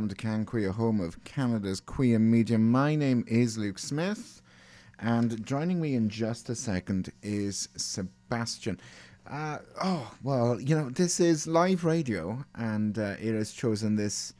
Welcome to CanQueer, home of Canada's queer media. My name is Luke Smith, and joining me in just a second is Sebastian. Uh, oh, well, you know, this is live radio, and uh, it has chosen this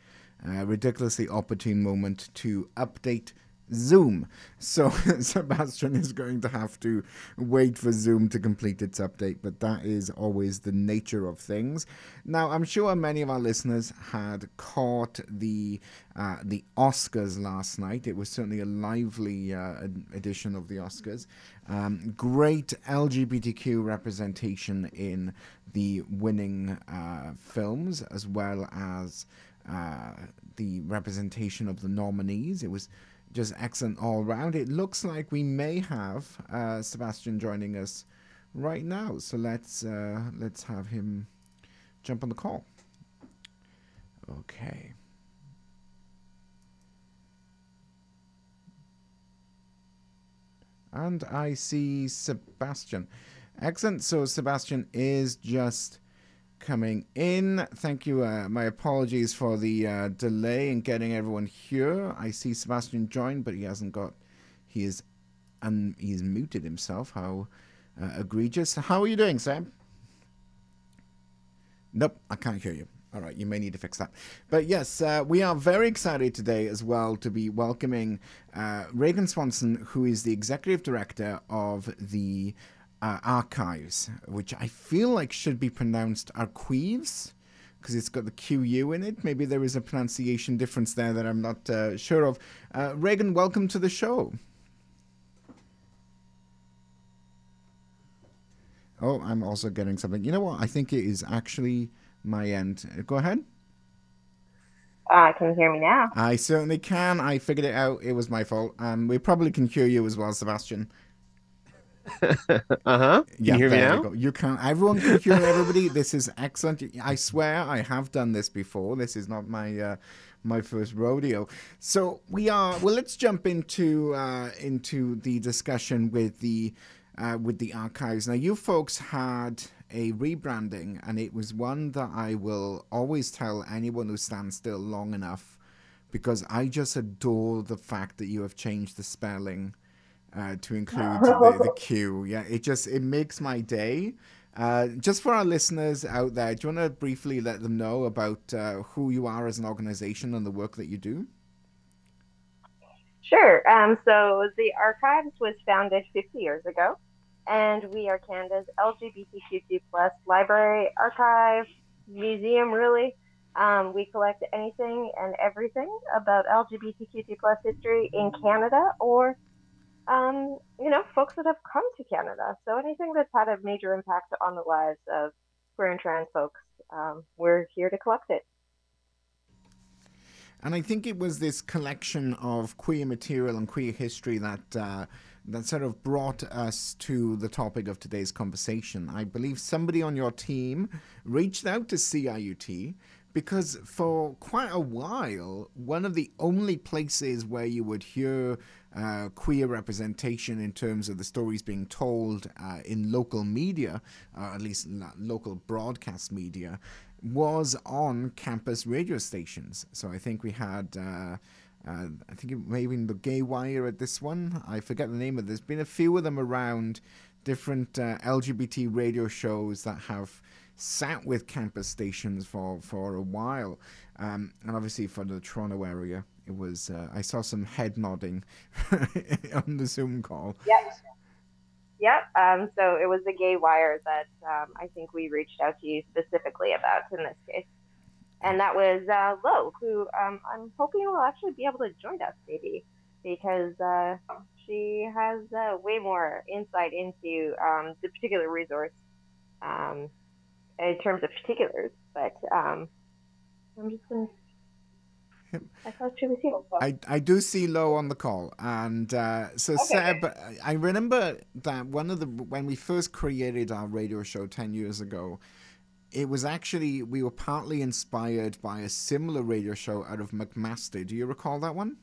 uh, ridiculously opportune moment to update Zoom. So Sebastian is going to have to wait for Zoom to complete its update, but that is always the nature of things. Now, I'm sure many of our listeners had caught the uh, the Oscars last night. It was certainly a lively uh, edition of the Oscars. Um, great LGBTQ representation in the winning uh, films, as well as uh, the representation of the nominees. It was just excellent all round. It looks like we may have uh, Sebastian joining us right now. So let's uh, let's have him jump on the call. Okay. And I see Sebastian. Excellent. So Sebastian is just coming in. Thank you. Uh, my apologies for the uh, delay in getting everyone here. I see Sebastian joined, but he hasn't got. He is, and he's muted himself. How uh, egregious! How are you doing, Sam? Nope, I can't hear you. All right, you may need to fix that. But yes, uh, we are very excited today as well to be welcoming uh, Raegan Swanson, who is the executive director of the uh, archives, which I feel like should be pronounced archives because it's got the QU in it. Maybe there is a pronunciation difference there that I'm not uh, sure of. Uh, Raegan, welcome to the show. Oh, I'm also getting something. You know what? I think it is actually my end. Go ahead. Uh, can you hear me now? I certainly can. I figured it out. It was my fault. Um, we probably can hear you as well, Sebastian. uh huh. Yeah, you hear me now? go. You can. Everyone can hear everybody. This is excellent. I swear I have done this before. This is not my uh, my first rodeo. So we are. Well, let's jump into uh, into the discussion with the uh, with the archives. Now, you folks had a rebranding, and it was one that I will always tell anyone who stands still long enough, because I just adore the fact that you have changed the spelling uh, to include the, the Q. Yeah, it just it makes my day. Uh, just for our listeners out there, do you want to briefly let them know about uh, who you are as an organization and the work that you do? Sure. Um, so the Arquives was founded 50 years ago, and we are Canada's LGBTQ2 plus library, archive, museum, really. Um, we collect anything and everything about LGBTQ2 plus history in Canada or um, you know, folks that have come to Canada. So anything that's had a major impact on the lives of queer and trans folks, um, we're here to collect it. And I think it was this collection of queer material and queer history that uh, that sort of brought us to the topic of today's conversation. I believe somebody on your team reached out to CIUT because for quite a while, one of the only places where you would hear uh, queer representation in terms of the stories being told uh, in local media, uh, at least local broadcast media, was on campus radio stations. So I think we had. Uh, uh, I think it may have been the Gay Wire at this one. I forget the name of. It. There's been a few of them around different uh, LGBT radio shows that have sat with campus stations for, for a while. Um, and obviously for the Toronto area, it was, uh, I saw some head nodding on the Zoom call. Yep. Yep. Um, so it was the gay wire that um, I think we reached out to you specifically about in this case. And that was uh, Lo, who um, I'm hoping will actually be able to join us, maybe, because uh, she has uh, way more insight into um, the particular resource um, in terms of particulars, but um, I'm just going to. I thought she was here. I, I do see Lo on the call, and uh, so okay. Seb, I remember that one of the when we first created our radio show ten years ago, it was actually we were partly inspired by a similar radio show out of McMaster. Do you recall that one?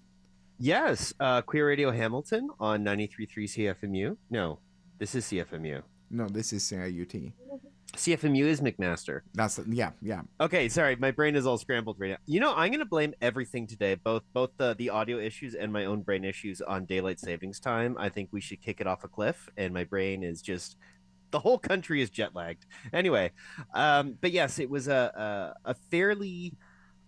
Yes, uh, Queer Radio Hamilton on 93.3 CFMU. No, this is CFMU. No, this is CIUT. CFMU is McMaster. That's yeah, yeah. Okay, sorry, my brain is all scrambled right now. You know, I'm gonna blame everything today, both both the the audio issues and my own brain issues on daylight savings time. I think we should kick it off a cliff, and my brain is just the whole country is jet lagged. Anyway, um, but yes, it was a a, a fairly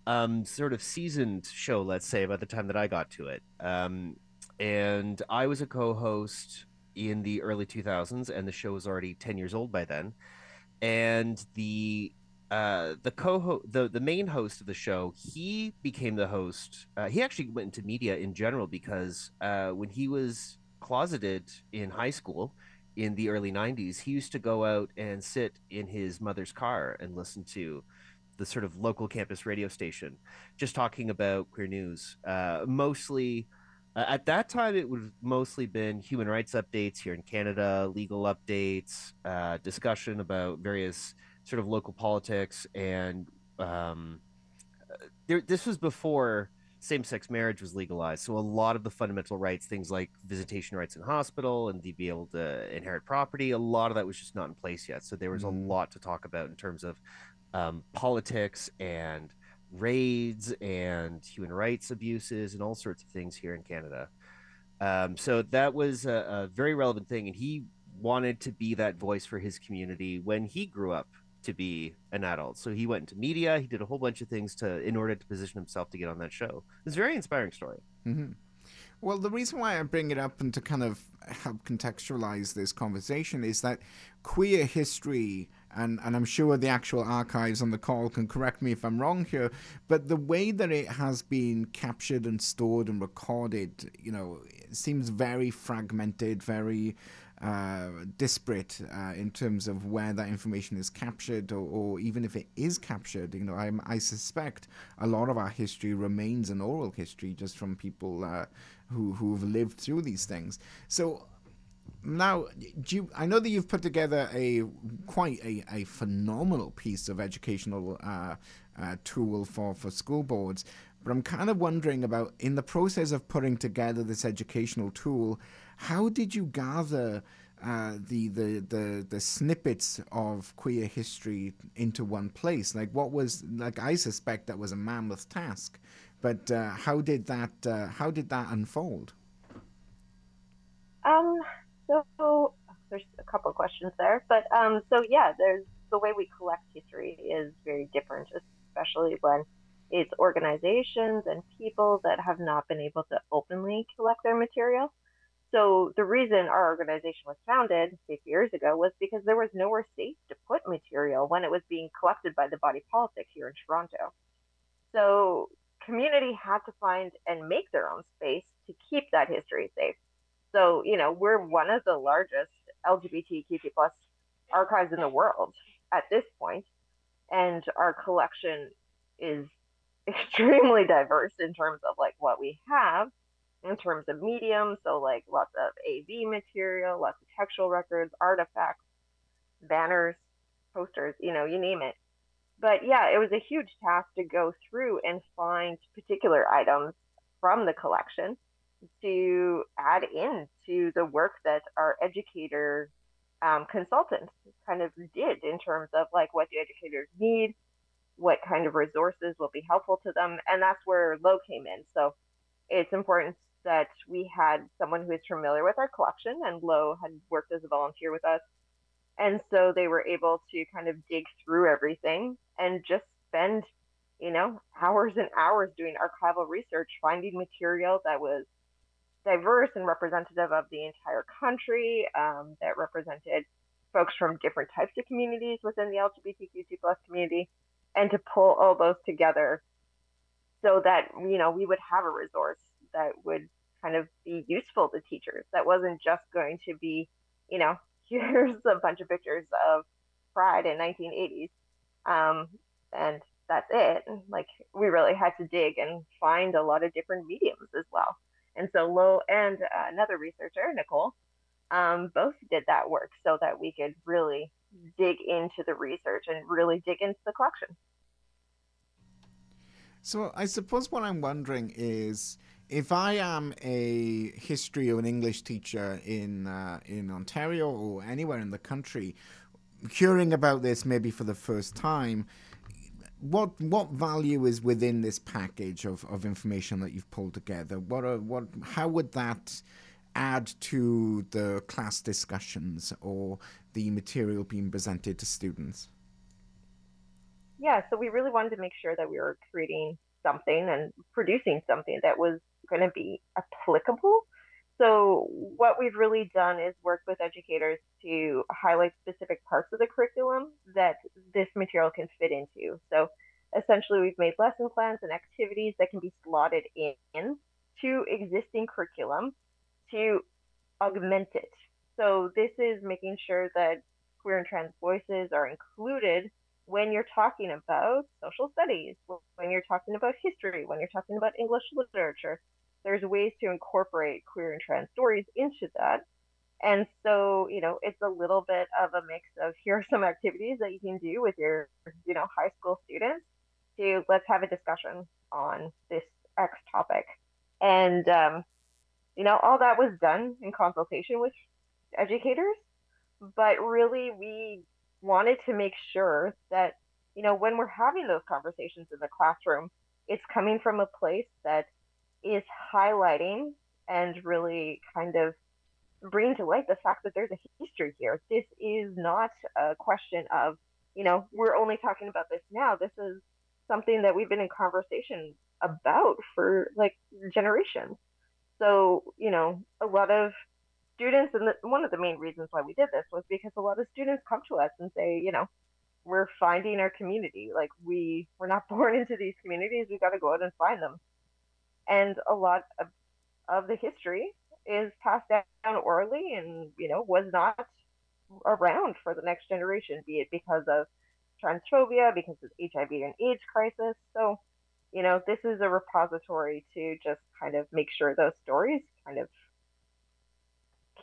um, sort of seasoned show, let's say, by the time that I got to it. Um, and I was a co-host in the early 2000s, and the show was already 10 years old by then. And the uh, the co the the main host of the show, he became the host. Uh, he actually went into media in general because uh, when he was closeted in high school in the early 90s, he used to go out and sit in his mother's car and listen to the sort of local campus radio station, just talking about queer news. Uh, mostly, uh, at that time, it would have mostly been human rights updates here in Canada, legal updates, uh, discussion about various sort of local politics, and um, there, this was before same-sex marriage was legalized. So a lot of the fundamental rights, things like visitation rights in hospital and to be able to inherit property, a lot of that was just not in place yet. So there was mm. a lot to talk about in terms of um, politics and raids and human rights abuses and all sorts of things here in Canada. Um, so that was a, a, very relevant thing, and he wanted to be that voice for his community when he grew up to be an adult. So he went into media. He did a whole bunch of things to in order to position himself to get on that show. It's a very inspiring story. Mm-hmm. Well, the reason why I bring it up and to kind of help contextualize this conversation is that queer history and, and I'm sure the actual archives on the call can correct me if I'm wrong here, but the way that it has been captured and stored and recorded, you know, seems very fragmented, very uh, disparate uh, in terms of where that information is captured, or, or, even if it is captured. You know, I'm, i suspect a lot of our history remains an oral history, just from people uh, who who've lived through these things. So now, you, I know that you've put together a quite a, a phenomenal piece of educational uh, uh, tool for, for school boards, but I'm kind of wondering about in the process of putting together this educational tool, how did you gather uh, the, the the the snippets of queer history into one place? Like, what was like? I suspect that was a mammoth task, but uh, how did that uh, how did that unfold? Um so there's a couple of questions there, but um, so yeah, there's the way we collect history is very different, especially when it's organizations and people that have not been able to openly collect their material. So the reason our organization was founded six years ago was because there was nowhere safe to put material when it was being collected by the body politic here in Toronto. So community had to find and make their own space to keep that history safe. So, you know, we're one of the largest LGBTQ plus archives in the world at this point, and our collection is extremely diverse in terms of like what we have in terms of medium. So, like lots of AV material, lots of textual records, artifacts, banners, posters, you know, you name it. But yeah, it was a huge task to go through and find particular items from the collection to add in to the work that our educator um, consultants kind of did in terms of like what do educators need, what kind of resources will be helpful to them, and that's where Lo came in. So it's important that we had someone who is familiar with our collection, and Lo had worked as a volunteer with us, and so they were able to kind of dig through everything and just spend you know hours and hours doing archival research, finding material that was diverse and representative of the entire country um, that represented folks from different types of communities within the LGBTQ2 plus community, and to pull all those together so that you know we would have a resource that would kind of be useful to teachers. That wasn't just going to be, you know, here's a bunch of pictures of Pride in 1980s, um, and that's it. Like we really had to dig and find a lot of different mediums as well. And so Lo and uh, another researcher, Nicole, um, both did that work so that we could really dig into the research and really dig into the collection. So I suppose what I'm wondering is if I am a history or an English teacher in uh, in Ontario or anywhere in the country, hearing about this maybe for the first time, what what value is within this package of, of information that you've pulled together? What are, what how would that add to the class discussions or the material being presented to students? Yeah, so we really wanted to make sure that we were creating something and producing something that was going to be applicable. So, what we've really done is work with educators to highlight specific parts of the curriculum that this material can fit into. So, essentially, we've made lesson plans and activities that can be slotted in to existing curriculum to augment it. So, this is making sure that queer and trans voices are included when you're talking about social studies, when you're talking about history, when you're talking about English literature, there's ways to incorporate queer and trans stories into that. And so, you know, it's a little bit of a mix of here are some activities that you can do with your, you know, high school students to let's have a discussion on this X topic. And, um, you know, all that was done in consultation with educators. But really, we wanted to make sure that, you know, when we're having those conversations in the classroom, it's coming from a place that is highlighting and really kind of bringing to light the fact that there's a history here. This is not a question of, you know, we're only talking about this now. This is something that we've been in conversation about for like generations. So, you know, a lot of students, and the, one of the main reasons why we did this was because a lot of students come to us and say, you know, we're finding our community. Like we we're not born into these communities. We got to go out and find them. And a lot of, of the history is passed down orally, and you know was not around for the next generation, be it because of transphobia, because of HIV and AIDS crisis. So, you know, this is a repository to just kind of make sure those stories kind of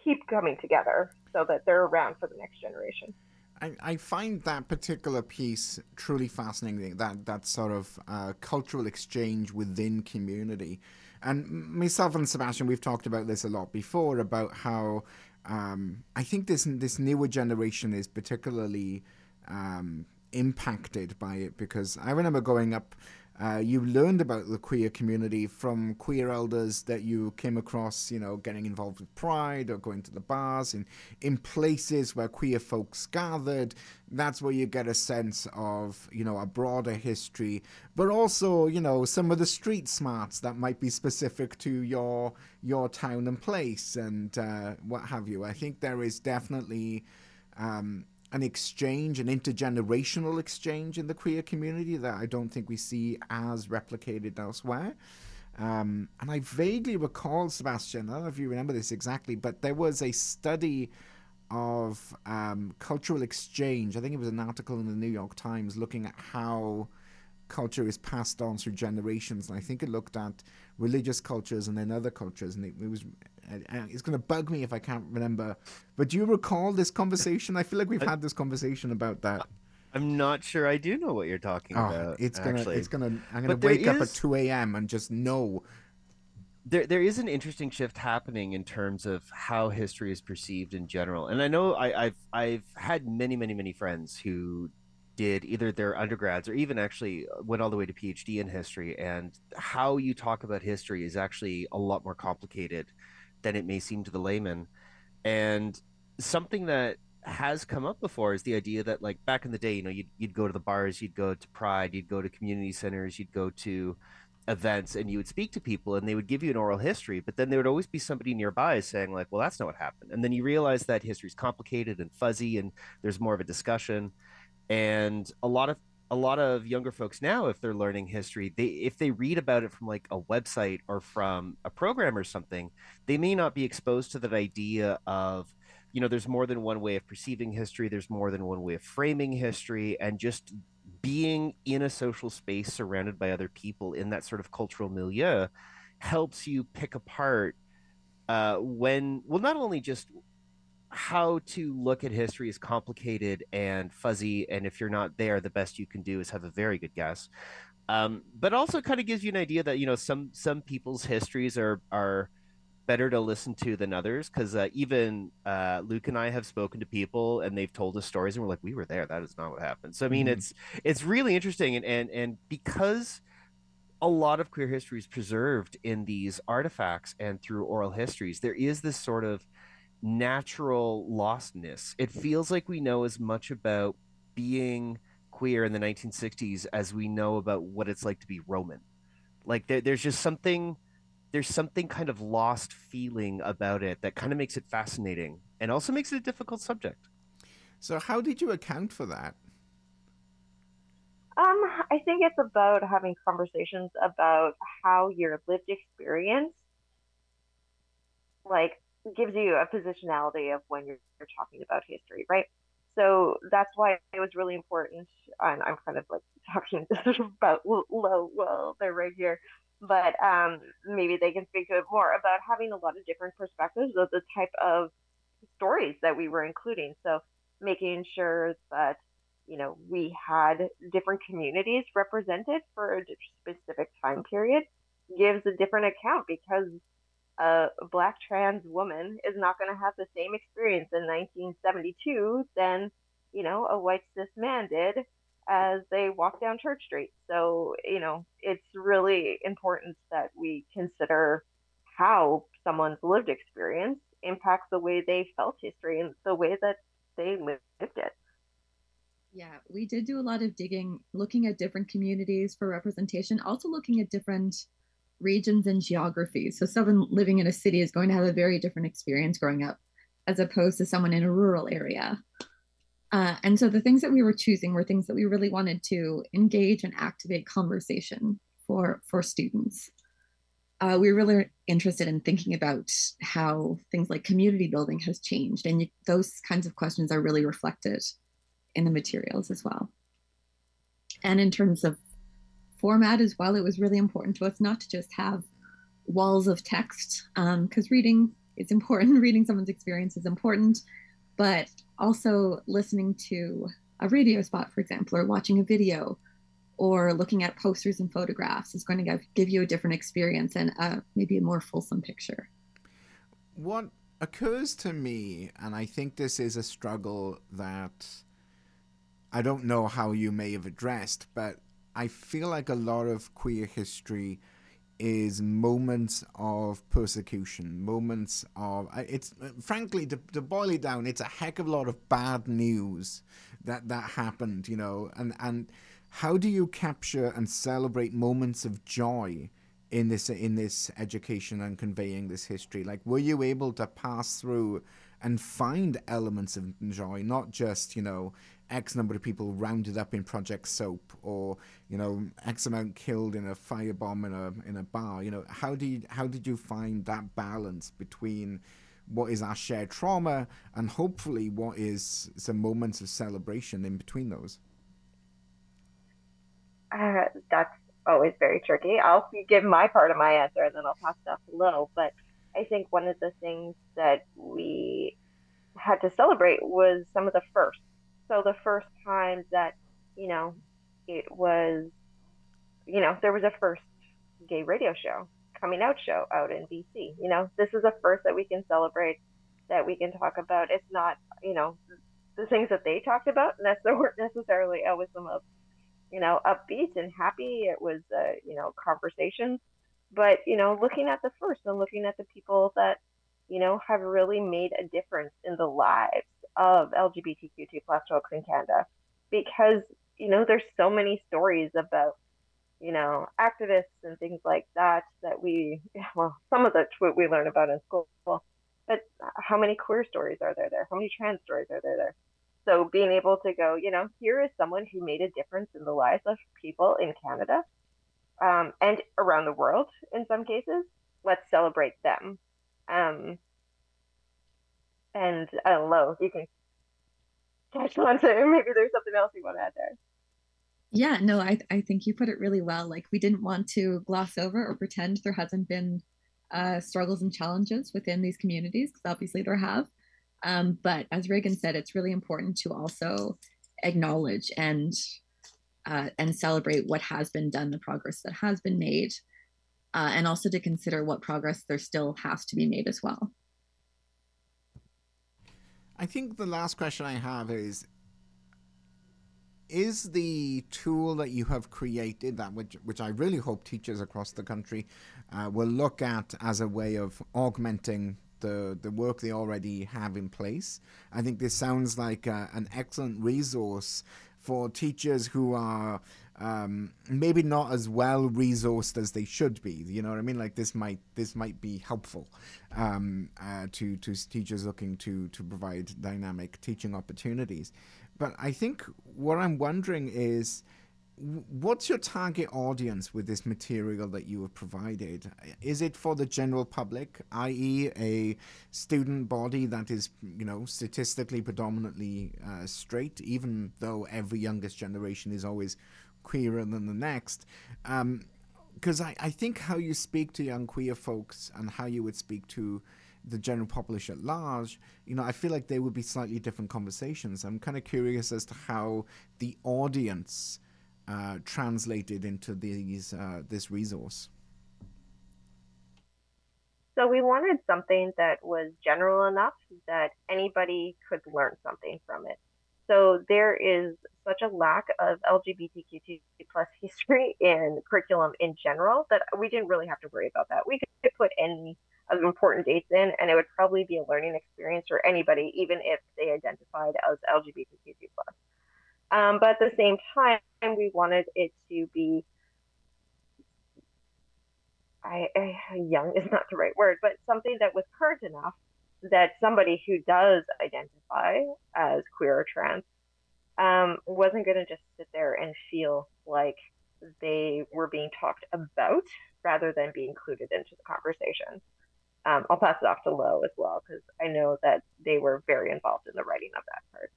keep coming together so that they're around for the next generation. I, I find that particular piece truly fascinating. That that sort of uh, cultural exchange within community, and myself and Sebastian, we've talked about this a lot before about how um, I think this this newer generation is particularly um, impacted by it because I remember going up uh, you learned about the queer community from queer elders that you came across, you know, getting involved with Pride or going to the bars in, in places where queer folks gathered. That's where you get a sense of, you know, a broader history, but also, you know, some of the street smarts that might be specific to your your town and place and uh, what have you. I think there is definitely. Um, an exchange, an intergenerational exchange in the queer community that I don't think we see as replicated elsewhere. Um, and I vaguely recall, Sebastian, I don't know if you remember this exactly, but there was a study of um, cultural exchange. I think it was an article in the New York Times looking at how culture is passed on through generations. And I think it looked at religious cultures and then other cultures. And it, it was it's going to bug me if I can't remember. But do you recall this conversation? I feel like we've had this conversation about that. I'm not sure I do know what you're talking oh, about. It's gonna, actually. it's gonna. I'm gonna wake is, up at 2 a.m. and just know. There, there is an interesting shift happening in terms of how history is perceived in general, and I know I, I've, I've had many, many, many friends who did either their undergrads or even actually uh, went all the way to PhD in history, and how you talk about history is actually a lot more complicated than it may seem to the layman. And something that has come up before is the idea that like back in the day, you know, you'd, you'd go to the bars, you'd go to Pride, you'd go to community centers, you'd go to events and you would speak to people and they would give you an oral history, but then there would always be somebody nearby saying like, well, that's not what happened. And then you realize that history is complicated and fuzzy and there's more of a discussion. And a lot of a lot of younger folks now if they're learning history they if they read about it from like a website or from a program or something they may not be exposed to that idea of you know there's more than one way of perceiving history there's more than one way of framing history and just being in a social space surrounded by other people in that sort of cultural milieu helps you pick apart uh, when well not only just how to look at history is complicated and fuzzy and if you're not there the best you can do is have a very good guess um, but also kind of gives you an idea that you know some some people's histories are are better to listen to than others because uh, even uh, Luke and I have spoken to people and they've told us stories and we're like, we were there. That is not what happened. So I mean, mm-hmm. it's it's really interesting and and and because a lot of queer history is preserved in these artifacts and through oral histories, there is this sort of natural lostness. It feels like we know as much about being queer in the 1960s as we know about what it's like to be Roman. Like there, there's just something there's something kind of lost feeling about it that kind of makes it fascinating and also makes it a difficult subject. So how did you account for that? Um, I think it's about having conversations about how your lived experience like gives you a positionality of when you're, you're talking about history, right? So that's why it was really important. And I'm kind of like talking about Lo, well, they're right here but um, maybe they can speak to it more about having a lot of different perspectives of the type of stories that we were including. So making sure that you know we had different communities represented for a specific time period gives a different account because a black trans woman is not going to have the same experience in 1972 than you know a white cis man did as they walk down Church Street. So, you know, it's really important that we consider how someone's lived experience impacts the way they felt history and the way that they lived it. Yeah, we did do a lot of digging, looking at different communities for representation, also looking at different regions and geographies. So, someone living in a city is going to have a very different experience growing up as opposed to someone in a rural area. Uh, and so the things that we were choosing were things that we really wanted to engage and activate conversation for for students. Uh, we were really interested in thinking about how things like community building has changed, and you, those kinds of questions are really reflected in the materials as well. And in terms of format as well, it was really important to us not to just have walls of text, because um, reading is important. Reading someone's experience is important, but also listening to a radio spot, for example, or watching a video or looking at posters and photographs is going to give you a different experience and a, maybe a more fulsome picture. What occurs to me, and I think this is a struggle that I don't know how you may have addressed, but I feel like a lot of queer history is moments of persecution, moments of it's frankly to, to boil it down, it's a heck of a lot of bad news that that happened, you know, and and how do you capture and celebrate moments of joy in this in this education and conveying this history? Like, were you able to pass through and find elements of joy, not just you know X number of people rounded up in Project Soap, or you know X amount killed in a firebomb in a in a bar. You know how do you, how did you find that balance between what is our shared trauma and hopefully what is some moments of celebration in between those? Uh, that's always very tricky. I'll give my part of my answer and then I'll pass it off to Lo. But I think one of the things that we had to celebrate was some of the firsts so the first time that, you know, it was, you know, there was a first gay radio show, coming out show out in BC. You know, this is a first that we can celebrate, that we can talk about. It's not, you know, the things that they talked about and weren't necessarily always the most, you know, upbeat and happy. It was, uh, you know, conversations. But, you know, looking at the first and looking at the people that, you know, have really made a difference in the lives of LGBTQ2 plus folks in Canada because, you know, there's so many stories about, you know, activists and things like that that we, well, some of the we learn about in school, but how many queer stories are there there? How many trans stories are there there? So being able to go, you know, here is someone who made a difference in the lives of people in Canada um, and around the world in some cases. Let's celebrate them. Um, and I don't know, you can catch on to maybe there's something else you want to add there. Yeah, no, I, I think you put it really well. Like, we didn't want to gloss over or pretend there hasn't been uh, struggles and challenges within these communities, because obviously there have. Um, but as Raegan said, it's really important to also acknowledge and uh, and celebrate what has been done, the progress that has been made. uh, and also to consider what progress there still has to be made as well. I think the last question I have is is the tool that you have created that which which I really hope teachers across the country uh, will look at as a way of augmenting the the work they already have in place. I think this sounds like uh, an excellent resource for teachers who are um, maybe not as well resourced as they should be. You know what I mean? Like this might this might be helpful um, uh, to to teachers looking to to provide dynamic teaching opportunities. But I think what I'm wondering is what's your target audience with this material that you have provided? Is it for the general public, i.e., a student body that is, you know, statistically predominantly uh, straight, even though every youngest generation is always queerer than the next? Because um, I, I think how you speak to young queer folks and how you would speak to the general populace at large, you know, I feel like they would be slightly different conversations. I'm kind of curious as to how the audience uh, translated into these uh, this resource? So we wanted something that was general enough that anybody could learn something from it. So there is such a lack of LGBTQ2 plus history in curriculum in general that we didn't really have to worry about that. We could put any of important dates in, and it would probably be a learning experience for anybody, even if they identified as LGBTQ2 plus. Um, but at the same time, we wanted it to be I, I, young is not the right word, but something that was current enough that somebody who does identify as queer or trans um, wasn't going to just sit there and feel like they were being talked about rather than be included into the conversation. Um, I'll pass it off to Lo as well because I know that they were very involved in the writing of that part.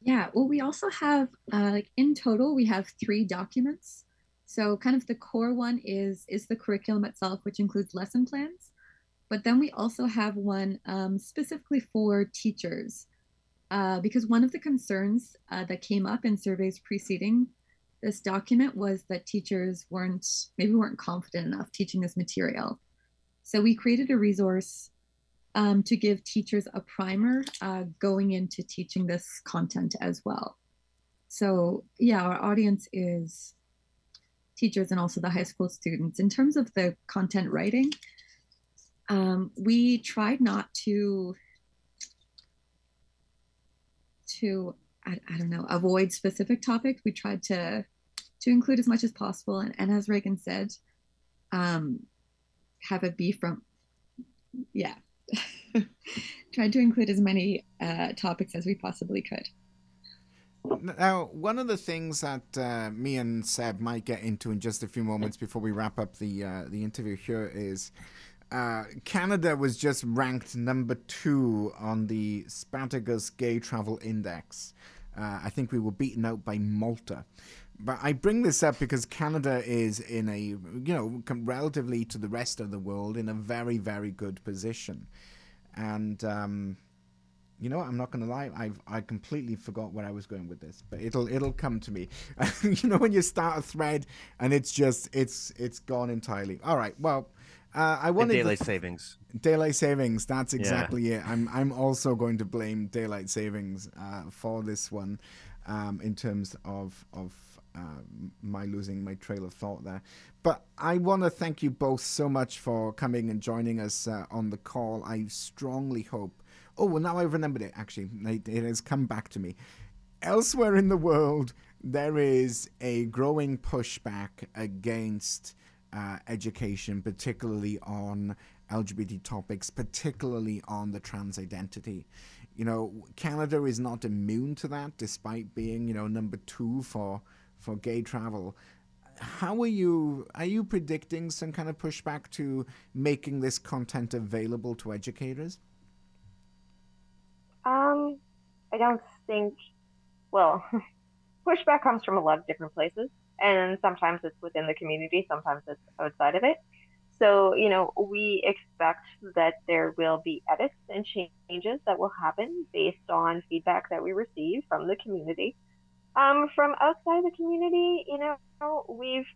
Yeah, well, we also have, uh, like in total, we have three documents. So kind of the core one is is the curriculum itself, which includes lesson plans. But then we also have one um, specifically for teachers, uh, because one of the concerns uh, that came up in surveys preceding this document was that teachers weren't maybe weren't confident enough teaching this material. So we created a resource um, to give teachers a primer uh, going into teaching this content as well. So, yeah, our audience is teachers and also the high school students. In terms of the content writing, um, we tried not to to I, I, don't know avoid specific topics. We tried to to include as much as possible, and, and as Raegan said, um, have it be from yeah tried to include as many uh, topics as we possibly could. Now, one of the things that uh, me and Seb might get into in just a few moments before we wrap up the uh, the interview here is uh, Canada was just ranked number two on the Spartacus Gay Travel Index. Uh, I think we were beaten out by Malta. But I bring this up because Canada is in a, you know, relatively to the rest of the world, in a very, very good position. And, um, you know, I'm not going to lie. I've I completely forgot where I was going with this, but it'll it'll come to me. you know, when you start a thread and it's just it's it's gone entirely. All right. Well, uh, I wanted daylight savings. Daylight savings. That's exactly yeah. it. I'm I'm also going to blame daylight savings uh, for this one, um, in terms of of uh, my losing my trail of thought there. But I want to thank you both so much for coming and joining us uh, on the call. I strongly hope. Oh, well, now I've remembered it, actually. It, it has come back to me. Elsewhere in the world, there is a growing pushback against uh, education, particularly on LGBT topics, particularly on the trans identity. You know, Canada is not immune to that, despite being, you know, number two for for gay travel. How are you? Are you predicting some kind of pushback to making this content available to educators? Um, I don't think. Well, pushback comes from a lot of different places, and sometimes it's within the community, sometimes it's outside of it. So, you know, we expect that there will be edits and changes that will happen based on feedback that we receive from the community. Um, from outside the community, you know, we've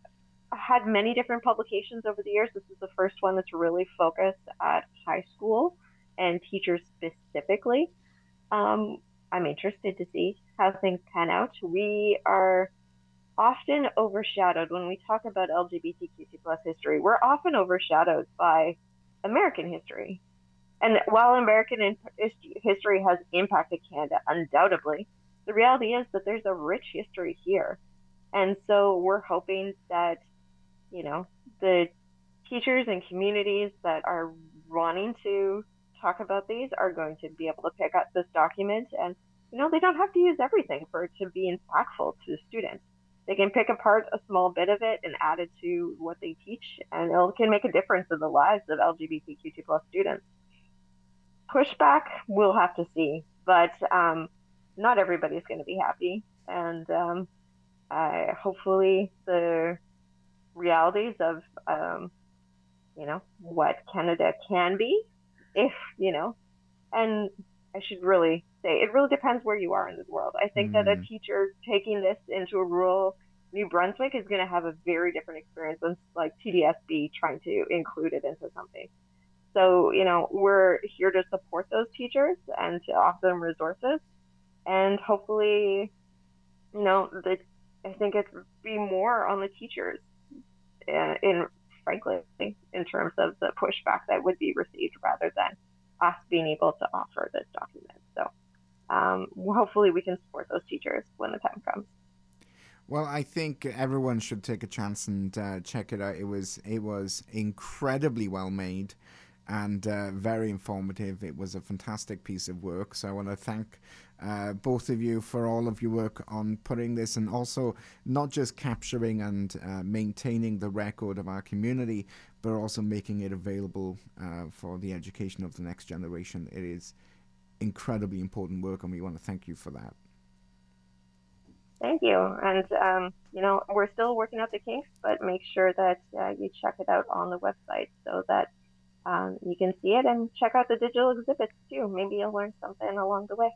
had many different publications over the years. This is the first one that's really focused at high school and teachers specifically. Um, I'm interested to see how things pan out. We are often overshadowed when we talk about LGBTQ plus history. We're often overshadowed by American history. And while American history has impacted Canada undoubtedly, the reality is that there's a rich history here. And so we're hoping that, you know, the teachers and communities that are wanting to talk about these are going to be able to pick up this document and you know they don't have to use everything for it to be impactful to the students they can pick apart a small bit of it and add it to what they teach and it can make a difference in the lives of lgbtq2 plus students. Pushback we'll have to see but um, not everybody's going to be happy and um, uh, hopefully the realities of um, you know what canada can be if you know and i should really say it really depends where you are in the world i think mm. that a mm. teacher taking this into a rural new brunswick is going to have a very different experience than like tdsb trying to include it into something so you know we're here to support those teachers and to offer them resources and hopefully you know the, i think it would be more on the teachers uh, in frankly, in terms of the pushback that would be received rather than us being able to offer this document. So um, hopefully we can support those teachers when the time comes. Well, I think everyone should take a chance and uh, check it out. It was it was incredibly well made and uh, very informative. It was a fantastic piece of work. So I want to thank uh, both of you for all of your work on putting this and also not just capturing and uh, maintaining the record of our community, but also making it available uh, for the education of the next generation. It is incredibly important work, and we want to thank you for that. Thank you. And, um, you know, we're still working out the kinks, but make sure that uh, you check it out on the website so that um, you can see it and check out the digital exhibits too. Maybe you'll learn something along the way.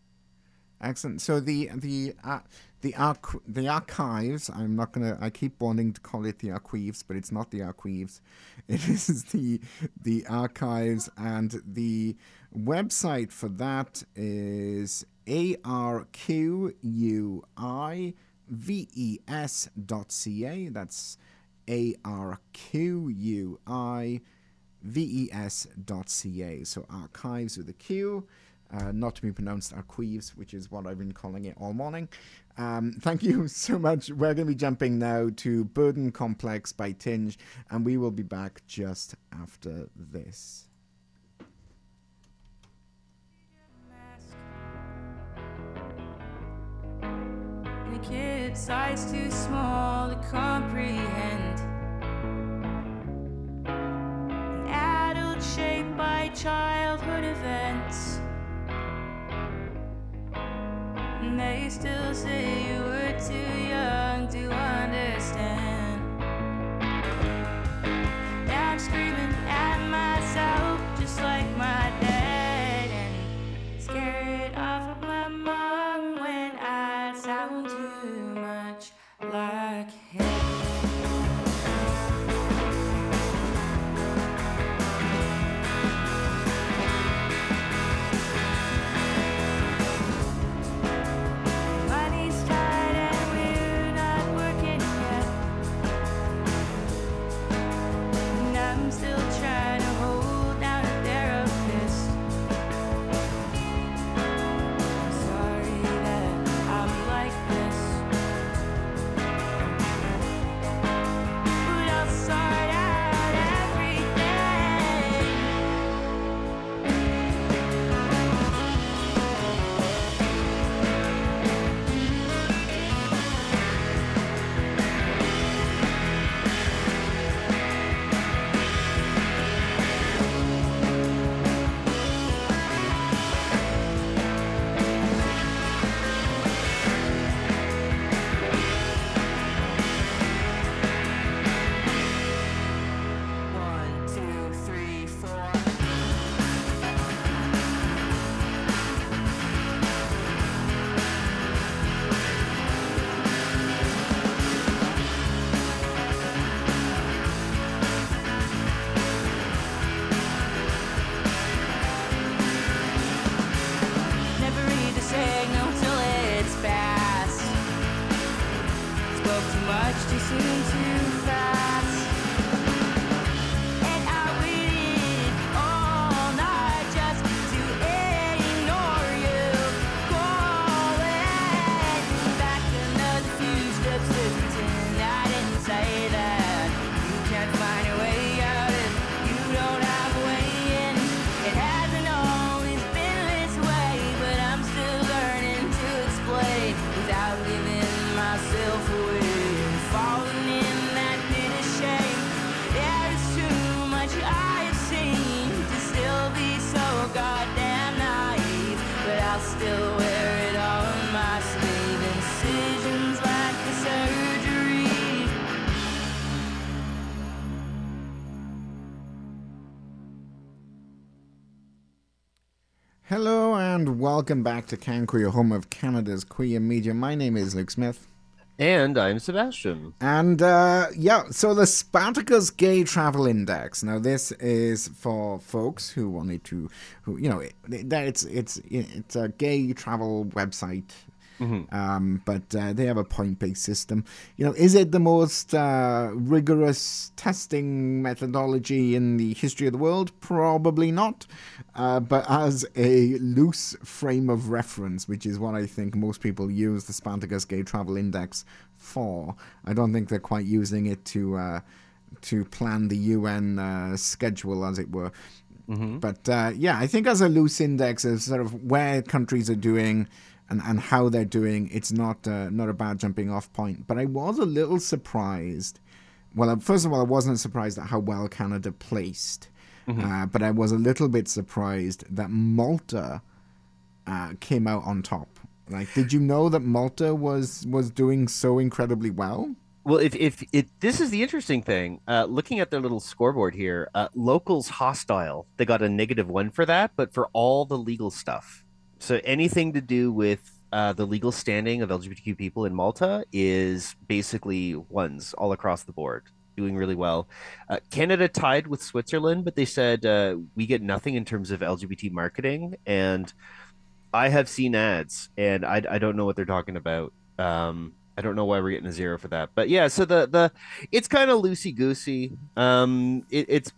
Excellent. So the the uh, the arch- the archives. I'm not gonna. I keep wanting to call it the archives, but it's not the archives. It is the the archives, and the website for that is arquives dot ca. That's arquives dot ca. So archives with a Q uh, not to be pronounced archives, which is what I've been calling it all morning. Um, thank you so much. We're going to be jumping now to Burden Complex by Tinge, and we will be back just after this. The kid size too small to comprehend. Adult shaped by childhood events and they still say you were too young and welcome back to CanQueer, home of Canada's queer media. My name is Luke Smith. And I'm Sebastian. And uh, yeah, so the Spartacus Gay Travel Index. Now, this is for folks who wanted to, who you know, it, it's it's it's a gay travel website. Um, but uh, they have a point-based system. You know, is it the most uh, rigorous testing methodology in the history of the world? Probably not. Uh, but as a loose frame of reference, which is what I think most people use the Spartacus Gay Travel Index for, I don't think they're quite using it to uh, to plan the UN uh, schedule, as it were. But uh, yeah, I think as a loose index of sort of where countries are doing and, and how they're doing, it's not uh, not a bad jumping off point. But I was a little surprised. Well, first of all, I wasn't surprised at how well Canada placed, uh, but I was a little bit surprised that Malta uh, came out on top. Like, did you know that Malta was was doing so incredibly well? Well, if if it this is the interesting thing, uh, looking at their little scoreboard here, uh, locals hostile. They got a negative one for that, but for all the legal stuff. So anything to do with uh, the legal standing of LGBTQ people in Malta is basically ones all across the board, doing really well. Uh, Canada tied with Switzerland, but they said uh, we get nothing in terms of LGBT marketing, and I have seen ads, and I, I don't know what they're talking about. Um, I don't know why we're getting a zero for that, but yeah. So the the it's kind of loosey goosey. Um, it, it's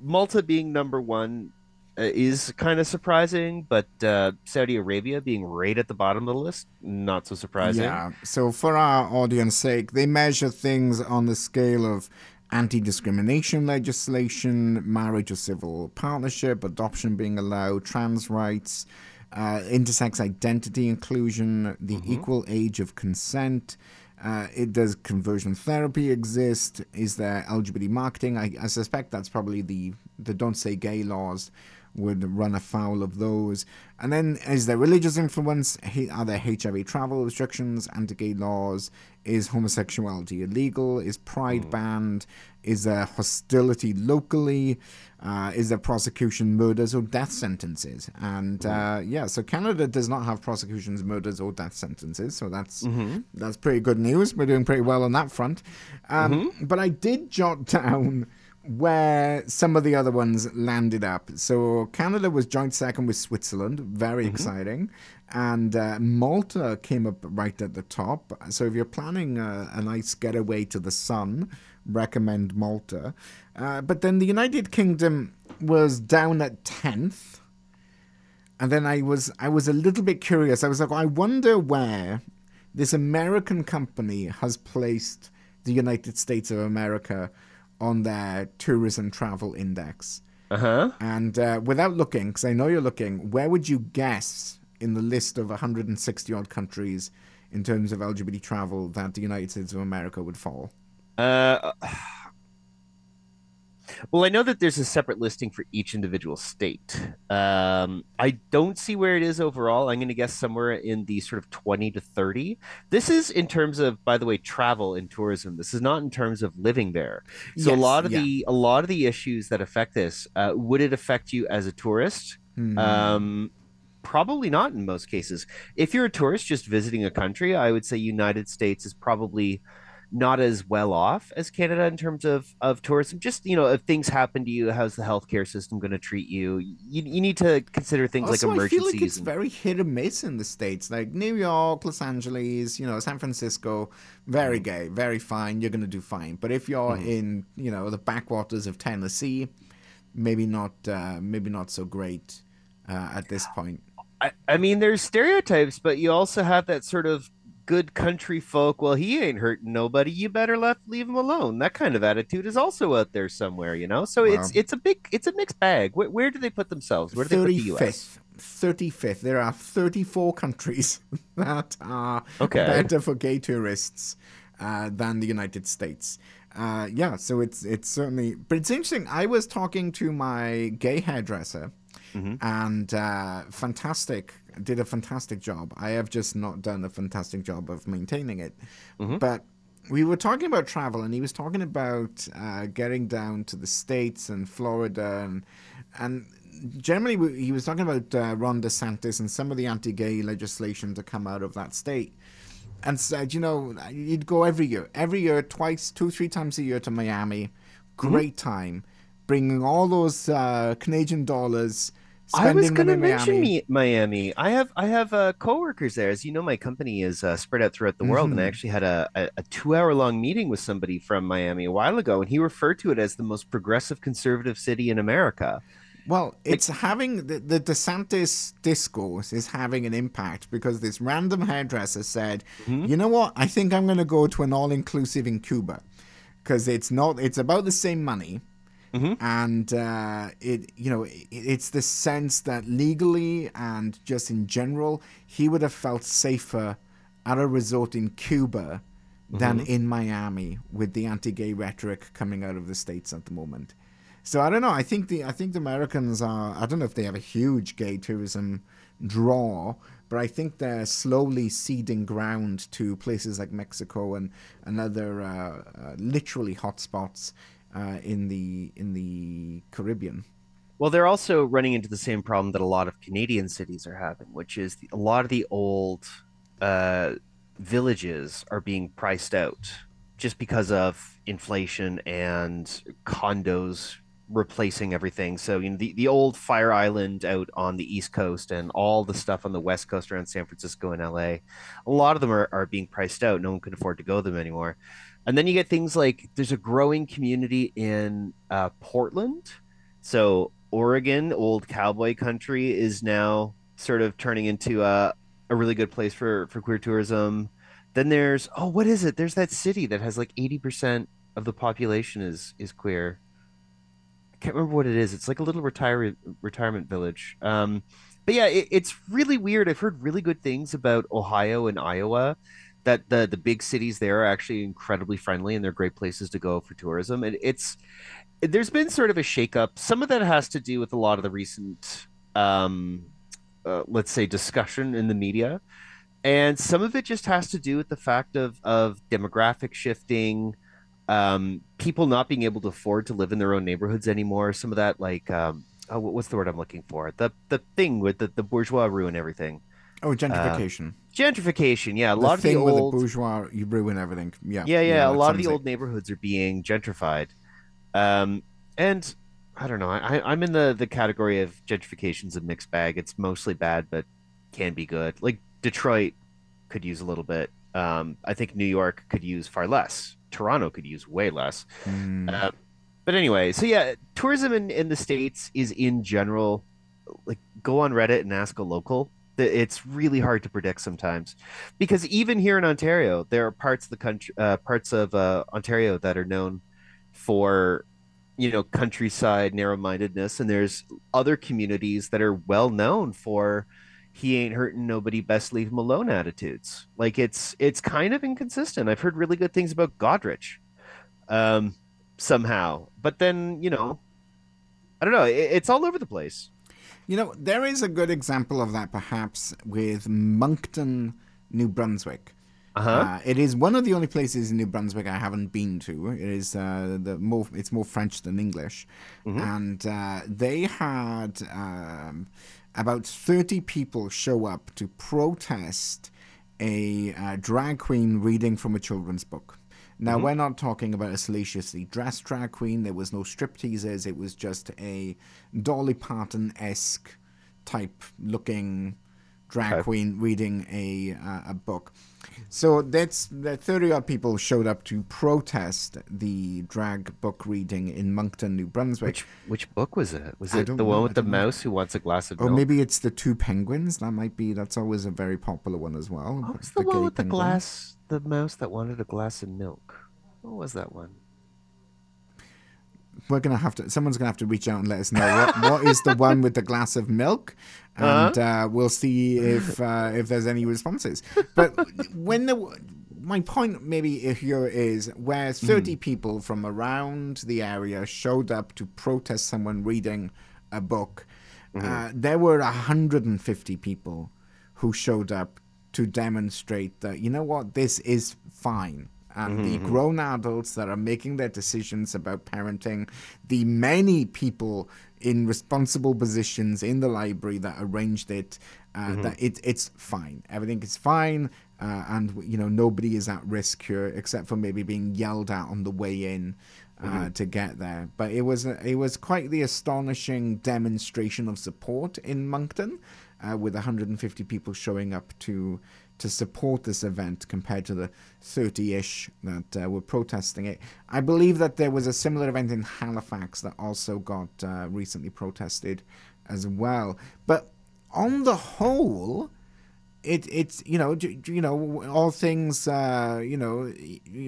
Malta being number one is kind of surprising, but uh, Saudi Arabia being right at the bottom of the list, not so surprising. Yeah. So for our audience sake, they measure things on the scale of anti-discrimination legislation, marriage or civil partnership, adoption being allowed, trans rights, uh, intersex identity inclusion, the equal age of consent. Uh, it does conversion therapy exist? Is there LGBT marketing? I, I suspect that's probably the the don't say gay laws would run afoul of those. And then is there religious influence? Are there HIV travel restrictions, anti-gay laws? Is homosexuality illegal? Is pride banned? Is there hostility locally? Uh, is there prosecution, murders, or death sentences? And uh, yeah, so Canada does not have prosecutions, murders, or death sentences. So that's that's pretty good news. We're doing pretty well on that front. Um, But I did jot down where some of the other ones landed up. So Canada was joint second with Switzerland, very exciting, and uh, Malta came up right at the top. So if you're planning a, a nice getaway to the sun, recommend Malta. Uh, but then the United Kingdom was down at tenth. And then I was I was a little bit curious. I was like, I wonder where this American company has placed the United States of America on their tourism travel index. Uh huh. And uh, without looking, because I know you're looking, where would you guess in the list of 160 odd countries in terms of LGBT travel that the United States of America would fall? Uh, well, I know that there's a separate listing for each individual state. Um, I don't see where it is overall. I'm going to guess somewhere in the sort of 20 to 30. This is in terms of, by the way, travel and tourism. This is not in terms of living there. So a lot of yeah. the a lot of the issues that affect this, uh, would it affect you as a tourist? Hmm. Um, probably not in most cases. If you're a tourist just visiting a country, I would say United States is probably not as well off as Canada in terms of of tourism. Just you know, if things happen to you, how's the healthcare system going to treat you? You you need to consider things Also, like I emergencies. feel like it's and- very hit or miss in the states. Like New York, Los Angeles, you know, San Francisco, very Mm. gay, very fine. You're going to do fine. But if you're Mm-hmm. in, you know, the backwaters of Tennessee, maybe not, uh, maybe not so great uh, at this point. I, I mean, there's stereotypes, but you also have that sort of good country folk. Well, he ain't hurting nobody. You better left leave him alone. That kind of attitude is also out there somewhere, you know. So it's Wow. it's a big it's a mixed bag. Where, where do they put themselves? Where do they put the U.S.? 35th. 35th. There are 34 countries that are Okay. better for gay tourists uh, than the United States. Uh, yeah, so it's it's certainly, but it's interesting. I was talking to my gay hairdresser, Mhm. and uh, fantastic, did a fantastic job. I have just not done a fantastic job of maintaining it, Mhm. but. We were talking about travel, and he was talking about uh, getting down to the states and Florida, and and generally we- he was talking about uh, Ron DeSantis and some of the anti-gay legislation to come out of that state, and said, you know, you'd go every year, every year, twice, two, three times a year to Miami, great time, bringing all those uh, Canadian dollars. I was going to mention Miami. me, Miami. I have I have uh, coworkers there. As you know, my company is uh, spread out throughout the world, and I Mhm. actually had a, a, a two hour long meeting with somebody from Miami a while ago, and he referred to it as the most progressive conservative city in America. Well, it's having the, the DeSantis discourse is having an impact because this random hairdresser said, Mhm. "You know what? I think I'm going to go to an all-inclusive in Cuba because it's not. It's about the same money, Mhm. and uh, it you know it, it's the sense that legally and just in general, he would have felt safer at a resort in Cuba." Than in Miami, with the anti-gay rhetoric coming out of the states at the moment. So I don't know. I think the I think the Americans are. I don't know if they have a huge gay tourism draw, but I think they're slowly ceding ground to places like Mexico and and other uh, uh, literally hotspots uh, in the in the Caribbean. Well, they're also running into the same problem that a lot of Canadian cities are having, which is the, a lot of the old uh, villages are being priced out just because of inflation and condos replacing everything. So, you know, the, the old Fire Island out on the East Coast and all the stuff on the West Coast around San Francisco and LA, a lot of them are, are being priced out. No one can afford to go them anymore. And then you get things like there's a growing community in uh, Portland. So Oregon, old cowboy country, is now sort of turning into a, a really good place for, for queer tourism. Then there's oh, what is it? There's that city that has like eighty percent of the population is is queer. I can't remember what it is. It's like a little retire retirement village. Um, but yeah, it, it's really weird. I've heard really good things about Ohio and Iowa. That the the big cities there are actually incredibly friendly and they're great places to go for tourism. And it's there's been sort of a shakeup. Some of that has to do with a lot of the recent, um, uh, let's say, discussion in the media, and some of it just has to do with the fact of of demographic shifting, um, people not being able to afford to live in their own neighborhoods anymore. Some of that, like, um, oh, what's the word I'm looking for? The the thing with the, the bourgeois ruin everything. Oh, gentrification. Gentrification, yeah. A the lot of the old the bourgeois, you ruin everything. Yeah, yeah, yeah. a lot of the sounds old neighborhoods are being gentrified, um, and I don't know. I, I'm in the the category of gentrification's a mixed bag. It's mostly bad, but can be good. Like Detroit could use a little bit. Um, I think New York could use far less. Toronto could use way less. Mm. Uh, but anyway, so yeah, tourism in, in the states is in general like go on Reddit and ask a local. It's really hard to predict sometimes, because even here in Ontario, there are parts of the country, uh, parts of uh, Ontario that are known for, you know, countryside narrow-mindedness, and there's other communities that are well known for he ain't hurting nobody best leave him alone attitudes. Like it's it's kind of inconsistent. I've heard really good things about Goderich um somehow. But then you know i don't know it, it's all over the place You know, there is a good example of that perhaps with Moncton, New Brunswick. uh-huh Uh, it is one of the only places in New Brunswick I haven't been to. It is uh, the more it's more French than English, Mhm. and uh, they had um, about thirty people show up to protest a uh, drag queen reading from a children's book. Now, Mhm. we're not talking about a salaciously dressed drag queen. There was no strip teasers. It was just a Dolly Parton esque type looking drag Okay. queen reading a uh, a book. So that's that thirty odd people showed up to protest the drag book reading in Moncton, New Brunswick. Which which book was it? Was it the one with the don't know. mouse who wants a glass of milk? or milk? maybe it's the two penguins. That might be. That's always a very popular one as well. Was the, gay one with the glass? The mouse that wanted a glass of milk. What was that one? We're gonna have to. Someone's gonna have to reach out and let us know what, what is the one with the glass of milk, and uh we'll see if uh, if there's any responses. But when the my point maybe here is where 30 people from around the area showed up to protest someone reading a book, uh, there were 150 people who showed up to demonstrate that you know what this is fine and the grown adults that are making their decisions about parenting, the many people in responsible positions in the library that arranged it, uh, that it, it's fine. Everything is fine, uh, and you know nobody is at risk here except for maybe being yelled at on the way in. Uh, to get there, but it was it was quite the astonishing demonstration of support in Moncton, uh, with 150 people showing up to to support this event compared to the 30-ish that uh, were protesting it. I believe that there was a similar event in Halifax that also got uh, recently protested as well. But on the whole, it it's you know you know all things uh, you know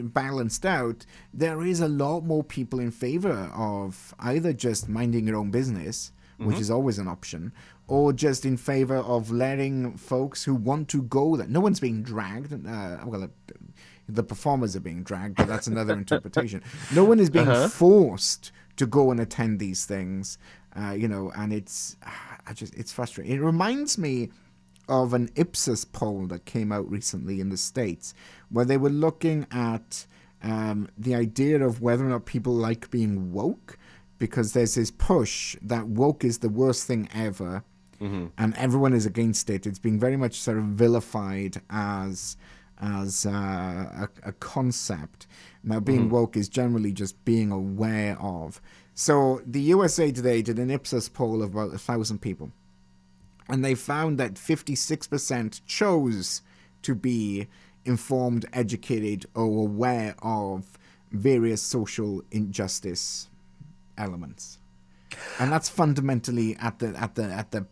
balanced out. There is a lot more people in favor of either just minding your own business, which is always an option, or just in favor of letting folks who want to go there. No one's being dragged. Uh, well. The performers are being dragged, but that's another interpretation. No one is being Uh-huh. forced to go and attend these things, uh, you know, and it's, I just, it's frustrating. It reminds me of an Ipsos poll that came out recently in the States where they were looking at um, the idea of whether or not people like being woke because there's this push that woke is the worst thing ever and everyone is against it. It's being very much sort of vilified as as uh, a, a concept. Now, being woke is generally just being aware of. So, the USA Today did an Ipsos poll of about a thousand people and they found that 56% chose to be informed, educated, or aware of various social injustice elements. And that's fundamentally at the at the at the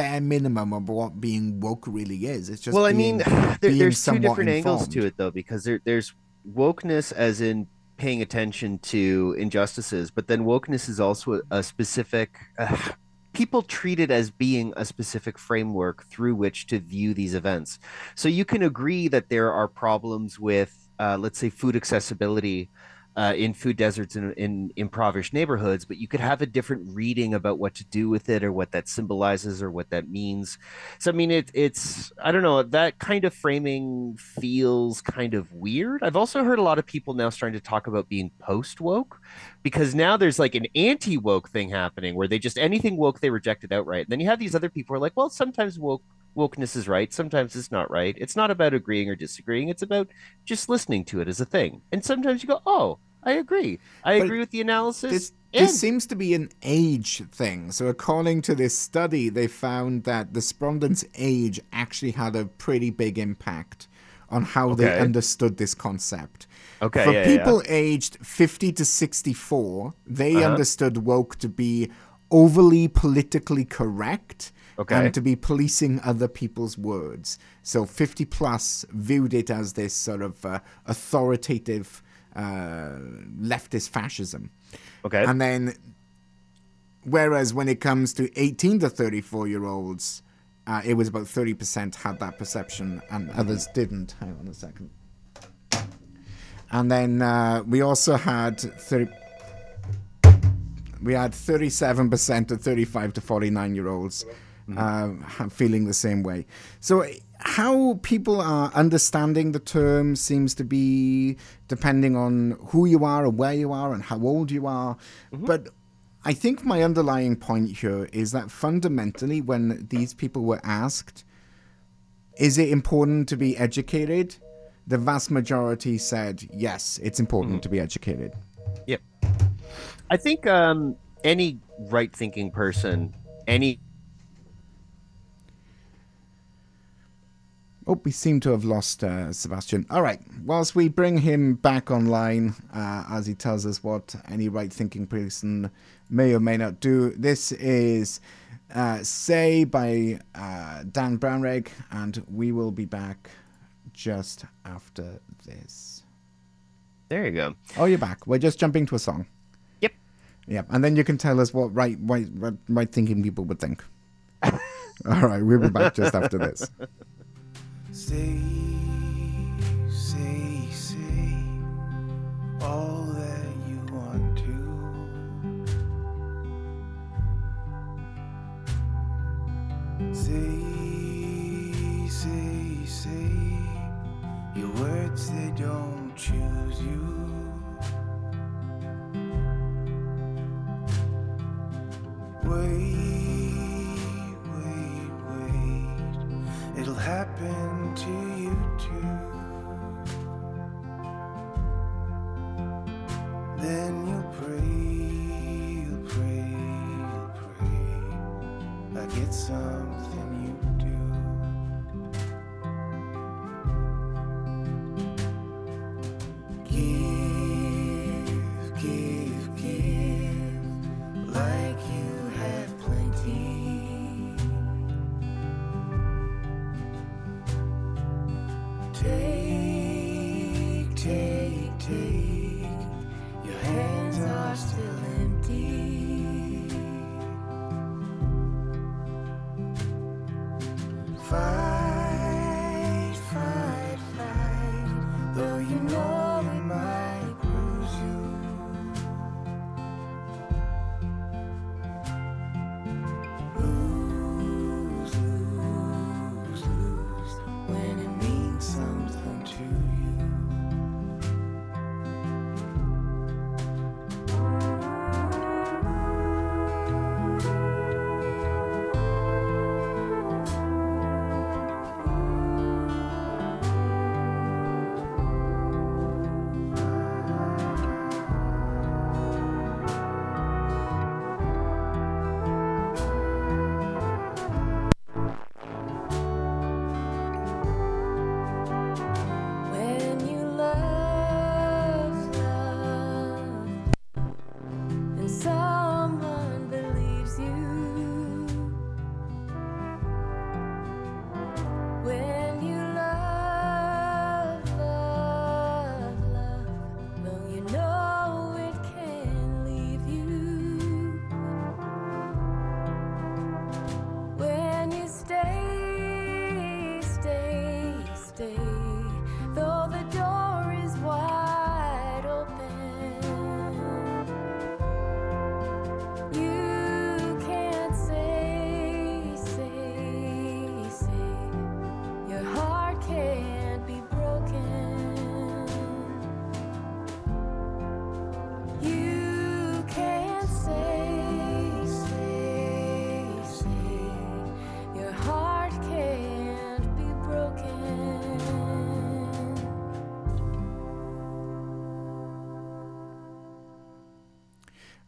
bare minimum of what being woke really is. It's just well, I being- mean, there, there's two different angles to it though, because there, there's wokeness as in paying attention to injustices, but then wokeness is also a, a specific. Uh, people treat it as being a specific framework through which to view these events. So you can agree that there are problems with, uh, let's say, food accessibility. Uh, in food deserts in, in impoverished neighborhoods, but you could have a different reading about what to do with it or what that symbolizes or what that means. So I mean, it, it's I don't know that kind of framing feels kind of weird. I've also heard a lot of people now starting to talk about being post woke, because now there's like an anti woke thing happening where they just anything woke they reject it outright. And then you have these other people who are like, well, sometimes woke wokeness is right, sometimes it's not right. It's not about agreeing or disagreeing. It's about just listening to it as a thing. And sometimes you go, oh, I agree. I But agree with the analysis. This, this seems to be an age thing. So, according to this study, they found that the respondents' age actually had a pretty big impact on how they understood this concept. okay, For yeah, yeah, yeah. people aged 50 to 64, they Uh-huh. understood woke to be overly politically correct Okay. and to be policing other people's words. So 50 plus viewed it as this sort of uh, authoritative uh, leftist fascism. okay. And then, whereas when it comes to 18 to 34 year olds, uh, it was about 30% had that perception and others didn't. Hang on a second. And then uh, we also had 30. We had 37% of 35 to 49 year olds uh, feeling the same way. So, how people are understanding the term seems to be depending on who you are and where you are and how old you are. But I think my underlying point here is that fundamentally, when these people were asked, is it important to be educated? the vast majority said yes, it's important Mhm. to be educated. Yep. I think um, any right-thinking person, any Oh, we seem to have lost uh, Sebastian. All right. Whilst we bring him back online uh, as he tells us what any right thinking person may or may not do, this is uh, Say by uh, Don Brownrigg, and we will be back just after this. there you go. Oh, you're back. We're just jumping to a song. Yep. Yep. And then you can tell us what right, right, right, right thinking people would think. All right. We'll be back just after this. Say, say, say all that you want to. Say, say, say your words, they don't choose you. Wait, It'll happen to you too.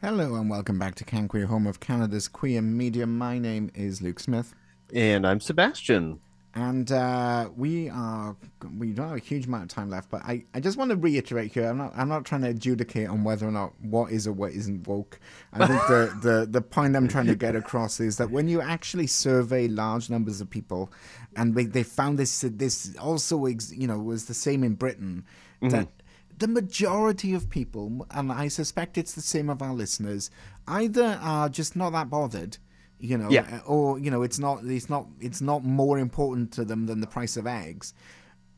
Hello and welcome back to CanQueer, home of Canada's queer media. My name is Luke Smith, And I'm Sebastian. and uh, we are we don't have a huge amount of time left. But I, I just want to reiterate here. I'm not I'm not trying to adjudicate on whether or not what is or what isn't woke. I think the, the the point I'm trying to get across is that when you actually survey large numbers of people, and they, they found this this also ex, you know was the same in Britain that the majority of people, and I suspect it's the same of our listeners, either are just not that bothered, you know, Yeah. or you know, it's not it's not it's not more important to them than the price of eggs.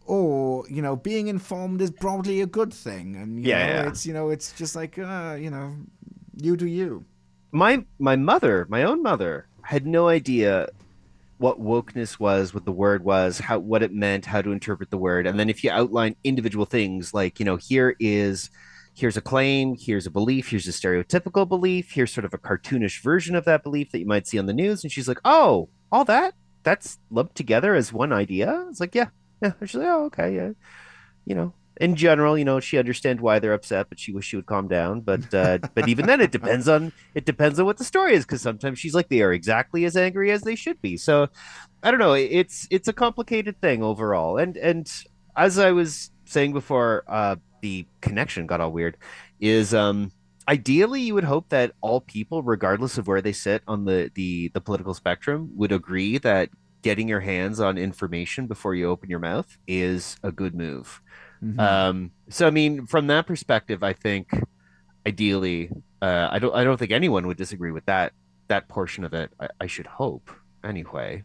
Or you know, being informed is broadly a good thing, and you Yeah, know, yeah. it's you know, it's just like uh, you know, you do you. My my mother, my own mother, had no idea what wokeness was, what the word was, how what it meant, how to interpret the word. And then if you outline individual things like, you know, here is here's a claim, here's a belief, here's a stereotypical belief, here's sort of a cartoonish version of that belief that you might see on the news. And she's like, Oh, all that? That's lumped together as one idea? It's like, yeah, yeah. And she's like, Oh, okay, yeah. you know, in general, you know, she understands why they're upset, but she wish she would calm down. But uh, but even then, it depends on it depends on what the story is because sometimes she's like they are exactly as angry as they should be. So I don't know. It's it's a complicated thing overall. And and as I was saying before, uh, the connection got all weird. Is um ideally you would hope that all people, regardless of where they sit on the the the political spectrum, would agree that getting your hands on information before you open your mouth is a good move. Mhm. Um, so I mean, from that perspective, I think ideally, uh, I don't I don't think anyone would disagree with that that portion of it. I, I should hope anyway.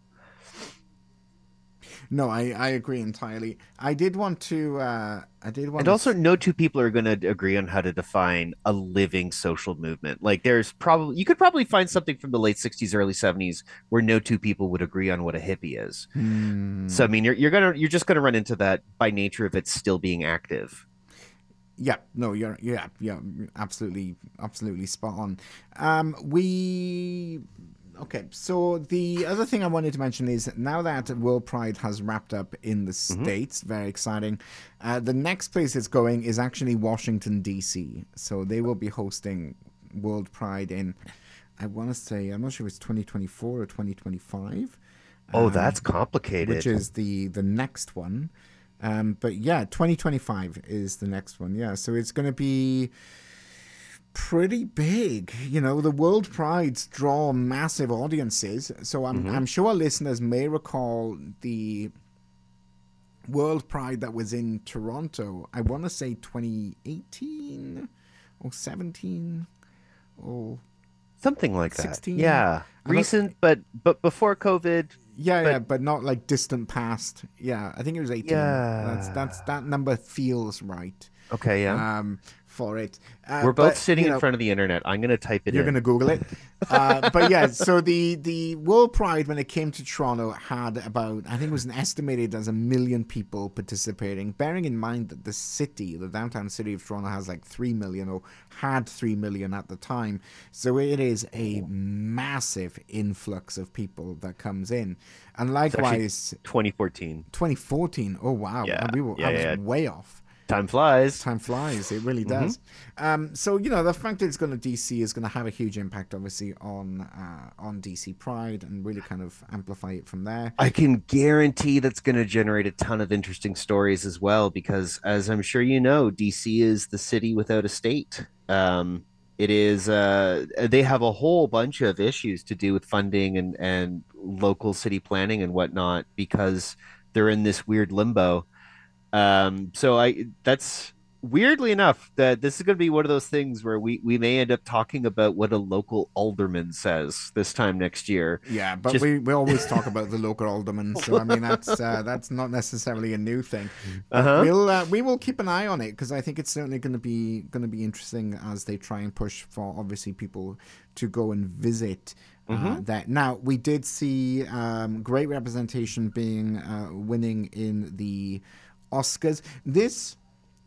No, I, I agree entirely. I did want to. Uh, I did want. And to also, no two people are going to agree on how to define a living social movement. Like, there's probably you could probably find something from the late '60s, early '70s where no two people would agree on what a hippie is. Hmm. So I mean, you're you're gonna you're just gonna run into that by nature of it still being active. Yeah, no, you're yeah, yeah, absolutely, absolutely spot on. Um, we okay. So the other thing I wanted to mention is now that World Pride has wrapped up in the states, very exciting. Uh, the next place it's going is actually Washington D.C. So they will be hosting World Pride in. I want to say I'm not sure if it's 2024 or 2025. Oh, um, that's complicated. which is the the next one. Um, but yeah, 2025 is the next one. Yeah, so it's going to be pretty big. You know, the World Prides draw massive audiences. So I'm mm-hmm. I'm sure our listeners may recall the World Pride that was in Toronto. I want to say 2018 or 17 or something like that. 16? Yeah, I don't- recent, but but before COVID. Yeah, But- yeah, but not like distant past. Yeah, I think it was eighteen. that's Yeah. that's that number feels right. Okay, yeah. Um, for it. Uh, We're both but, sitting you in front of the internet. I'm gonna type it You're in. gonna Google it, uh, but yeah. So the the World Pride when it came to Toronto had about I think it was an estimated as a million people participating. Bearing in mind that the city, the downtown city of Toronto, has like three million or had three million at the time. So it is a massive influx of people that comes in, and likewise. 2014. 2014. Oh wow, Yeah, we were, yeah, I was yeah. way off. Time flies. Time flies. It really Mm-hmm. does. Um, so you know the fact that it's going to DC is going to have a huge impact, obviously, on uh, on DC Pride and really kind of amplify it from there. I can guarantee that's going to generate a ton of interesting stories as well, because as I'm sure you know, DC is the city without a state. Um, it is. Uh, they have a whole bunch of issues to do with funding and and local city planning and whatnot because they're in this weird limbo. Um, so I that's weirdly enough that this is going to be one of those things where we we may end up talking about what a local alderman says this time next year. Yeah, but Just- we, we always talk about the local alderman, so I mean that's uh, that's not necessarily a new thing. Uh-huh. We'll uh, we will keep an eye on it because I think it's certainly going to be going to be interesting as they try and push for obviously people to go and visit. Uh, that now we did see um, great representation being uh, winning in the Oscars. This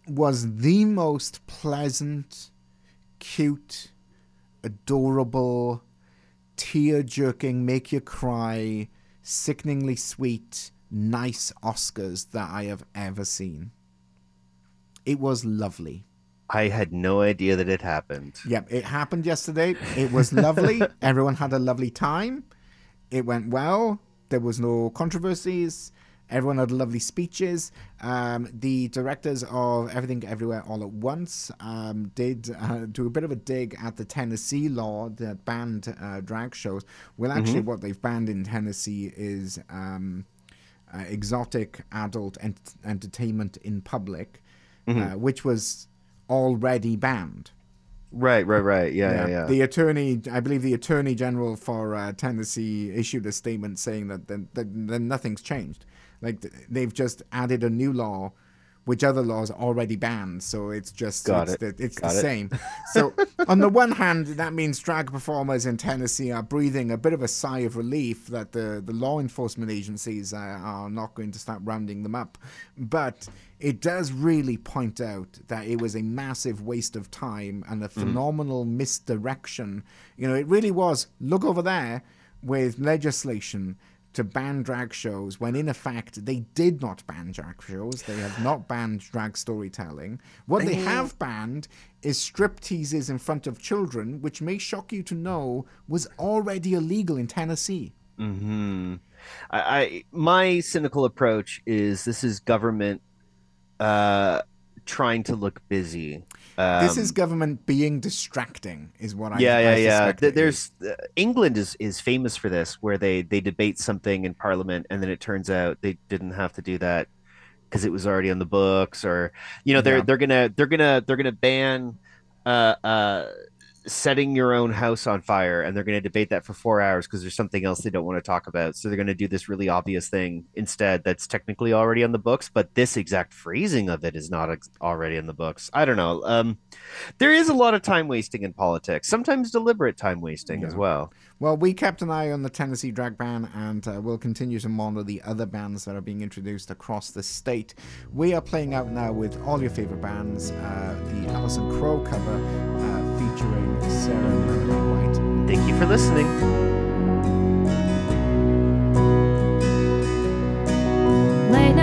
was the most pleasant, cute, adorable, tear jerking, make you cry, sickeningly sweet, nice Oscars that I have ever seen. It was lovely. I had no idea that it happened. Yep, it happened yesterday. It was lovely. Everyone had a lovely time. It went well. There was no controversies. Everyone had lovely speeches. Um, the directors of Everything Everywhere All at Once um, did uh, do a bit of a dig at the Tennessee law that banned uh, drag shows. Well, actually, what they've banned in Tennessee is um, uh, exotic adult ent- entertainment in public, uh, which was already banned. Right, right, right. Yeah, yeah, yeah. The attorney, I believe, the attorney general for uh, Tennessee issued a statement saying that then that, then nothing's changed. Like they've just added a new law, which other laws already banned. So it's just Got it's it. the, it's Got the it. same. So on the one hand, that means drag performers in Tennessee are breathing a bit of a sigh of relief that the the law enforcement agencies uh, are not going to start rounding them up, but it does really point out that it was a massive waste of time and a Mm-hmm. phenomenal misdirection. You know, it really was. Look over there with legislation to ban drag shows when in effect they did not ban drag shows. They have not banned drag storytelling. What they have banned is strip teases in front of children, which may shock you to know was already illegal in Tennessee. hmm I, I my cynical approach is this is government uh, trying to look busy. This Um, is government being distracting, is what I yeah, I yeah, yeah. suspect Th- it There's uh, England is is famous for this, where they they debate something in Parliament, and then it turns out they didn't have to do that because it was already on the books, or you know they're Yeah. they're gonna they're gonna they're gonna ban uh uh setting your own house on fire, and they're gonna debate that for four hours because there's something else they don't want to talk about. So they're gonna do this really obvious thing instead that's technically already on the books, but this exact phrasing of it is not ex- already in the books. I don't know. Um, there is a lot of time wasting in politics, sometimes deliberate time wasting as well. Well, we kept an eye on the Tennessee drag ban and uh, we'll continue to monitor the other bands that are being introduced across the state. We are playing out now with all your favorite bands uh, the Allison Crowe cover uh, featuring Sarah Melanie White. Thank you for listening. Late